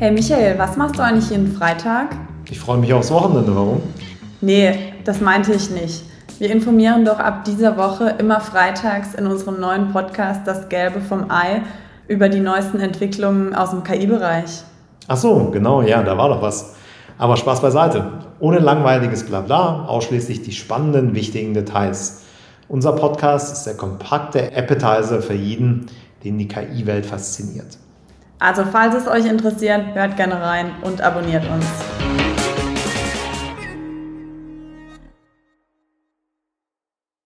Hey Michael, was machst du eigentlich jeden Freitag? Ich freue mich aufs Wochenende. Warum? Nee, das meinte ich nicht. Wir informieren doch ab dieser Woche immer freitags in unserem neuen Podcast Das Gelbe vom Ei über die neuesten Entwicklungen aus dem KI-Bereich. Ach so, genau, ja, da war doch was. Aber Spaß beiseite. Ohne langweiliges Blabla, ausschließlich die spannenden, wichtigen Details. Unser Podcast ist der kompakte Appetizer für jeden, den die KI-Welt fasziniert. Also falls es euch interessiert, hört gerne rein und abonniert uns.